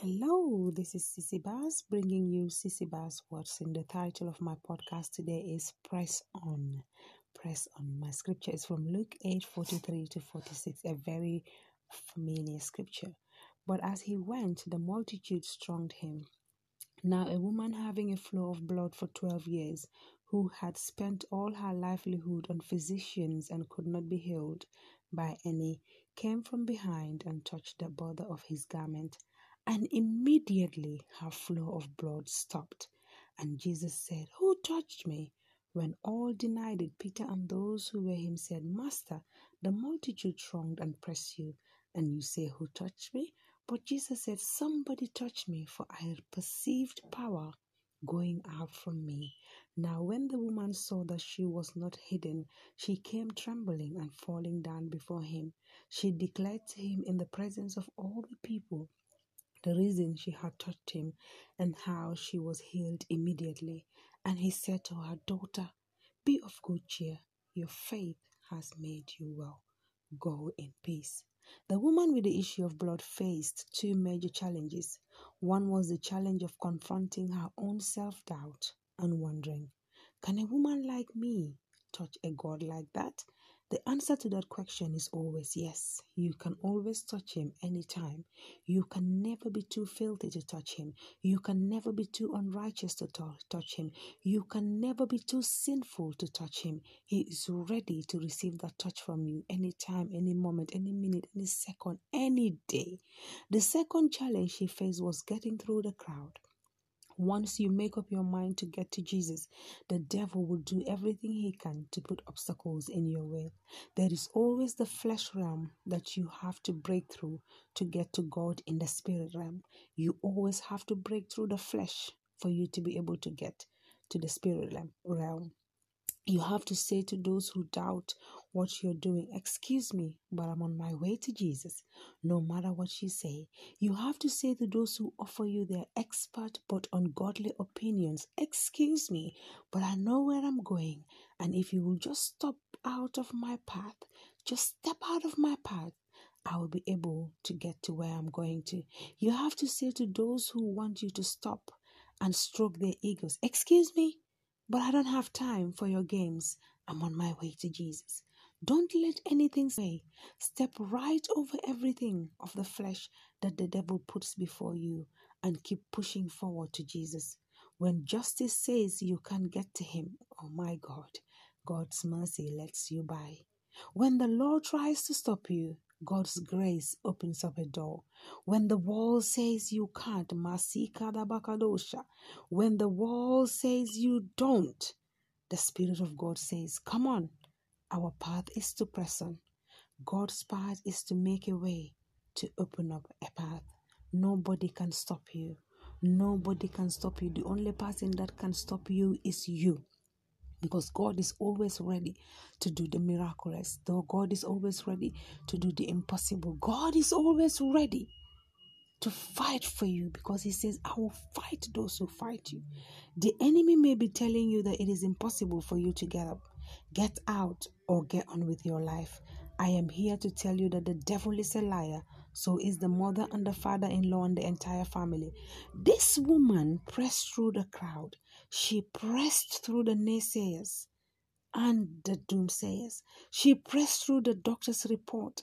Hello, this is Sissy Bass bringing you Sissy Bass Words. And the title of my podcast today is Press On. Press On. My scripture is from Luke 8 43 to 46, a very familiar scripture. But as he went, the multitude thronged him. Now, a woman having a flow of blood for 12 years, who had spent all her livelihood on physicians and could not be healed by any, came from behind and touched the border of his garment and immediately her flow of blood stopped. And Jesus said, Who touched me? When all denied it, Peter and those who were him said, Master, the multitude thronged and pressed you, and you say, Who touched me? But Jesus said, Somebody touched me, for I perceived power going out from me. Now, when the woman saw that she was not hidden, she came trembling and falling down before him. She declared to him in the presence of all the people the reason she had touched him and how she was healed immediately. And he said to her, Daughter, be of good cheer. Your faith has made you well. Go in peace. The woman with the issue of blood faced two major challenges. One was the challenge of confronting her own self doubt and wondering, Can a woman like me touch a God like that? The answer to that question is always yes. You can always touch him anytime. You can never be too filthy to touch him. You can never be too unrighteous to touch him. You can never be too sinful to touch him. He is ready to receive that touch from you anytime, any moment, any minute, any second, any day. The second challenge she faced was getting through the crowd. Once you make up your mind to get to Jesus, the devil will do everything he can to put obstacles in your way. There is always the flesh realm that you have to break through to get to God in the spirit realm. You always have to break through the flesh for you to be able to get to the spirit realm. You have to say to those who doubt what you're doing, Excuse me, but I'm on my way to Jesus, no matter what you say. You have to say to those who offer you their expert but ungodly opinions, Excuse me, but I know where I'm going. And if you will just stop out of my path, just step out of my path, I will be able to get to where I'm going to. You have to say to those who want you to stop and stroke their egos, Excuse me, but I don't have time for your games. I'm on my way to Jesus. Don't let anything say. Step right over everything of the flesh that the devil puts before you and keep pushing forward to Jesus. When justice says you can't get to him, oh my God, God's mercy lets you by. When the law tries to stop you, God's grace opens up a door. When the wall says you can't, Masika Dabakadosha, when the wall says you don't, the Spirit of God says, Come on. Our path is to press on. God's path is to make a way, to open up a path. Nobody can stop you. Nobody can stop you. The only person that can stop you is you because God is always ready to do the miraculous. Though God is always ready to do the impossible. God is always ready to fight for you because He says, I will fight those who fight you. The enemy may be telling you that it is impossible for you to get up, get out, or get on with your life. I am here to tell you that the devil is a liar. So is the mother and the father in law and the entire family. This woman pressed through the crowd. She pressed through the naysayers and the doomsayers. She pressed through the doctor's report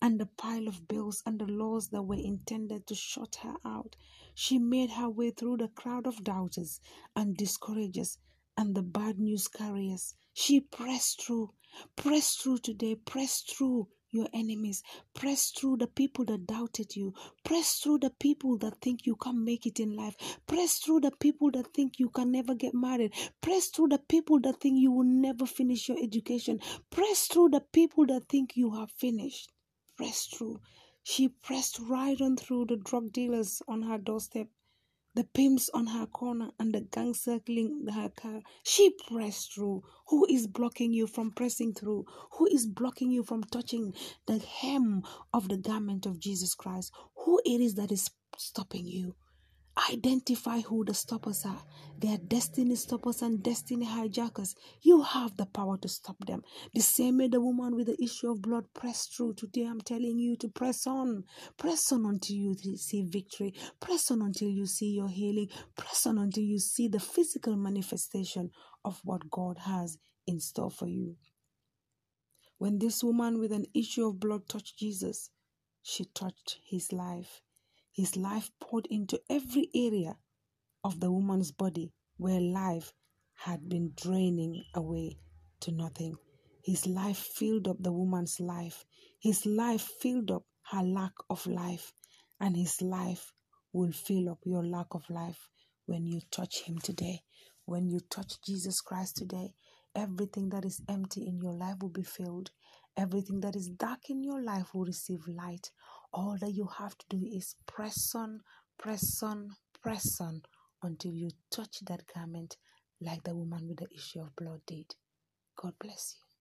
and the pile of bills and the laws that were intended to shut her out. She made her way through the crowd of doubters and discouragers and the bad news carriers. She pressed through, pressed through today, pressed through your enemies. Press through the people that doubted you. Press through the people that think you can't make it in life. Press through the people that think you can never get married. Press through the people that think you will never finish your education. Press through the people that think you have finished. Press through. She pressed right on through the drug dealers on her doorstep the pimps on her corner and the gang circling her car. She pressed through. Who is blocking you from pressing through? Who is blocking you from touching the hem of the garment of Jesus Christ? Who it is that is stopping you? Identify who the stoppers are. They are destiny stoppers and destiny hijackers. You have the power to stop them. The same way the woman with the issue of blood pressed through. Today I'm telling you to press on. Press on until you see victory. Press on until you see your healing. Press on until you see the physical manifestation of what God has in store for you. When this woman with an issue of blood touched Jesus, she touched his life. His life poured into every area of the woman's body where life had been draining away to nothing. His life filled up the woman's life. His life filled up her lack of life. And his life will fill up your lack of life when you touch him today. When you touch Jesus Christ today, everything that is empty in your life will be filled. Everything that is dark in your life will receive light. All that you have to do is press on, press on, press on until you touch that garment like the woman with the issue of blood did. God bless you.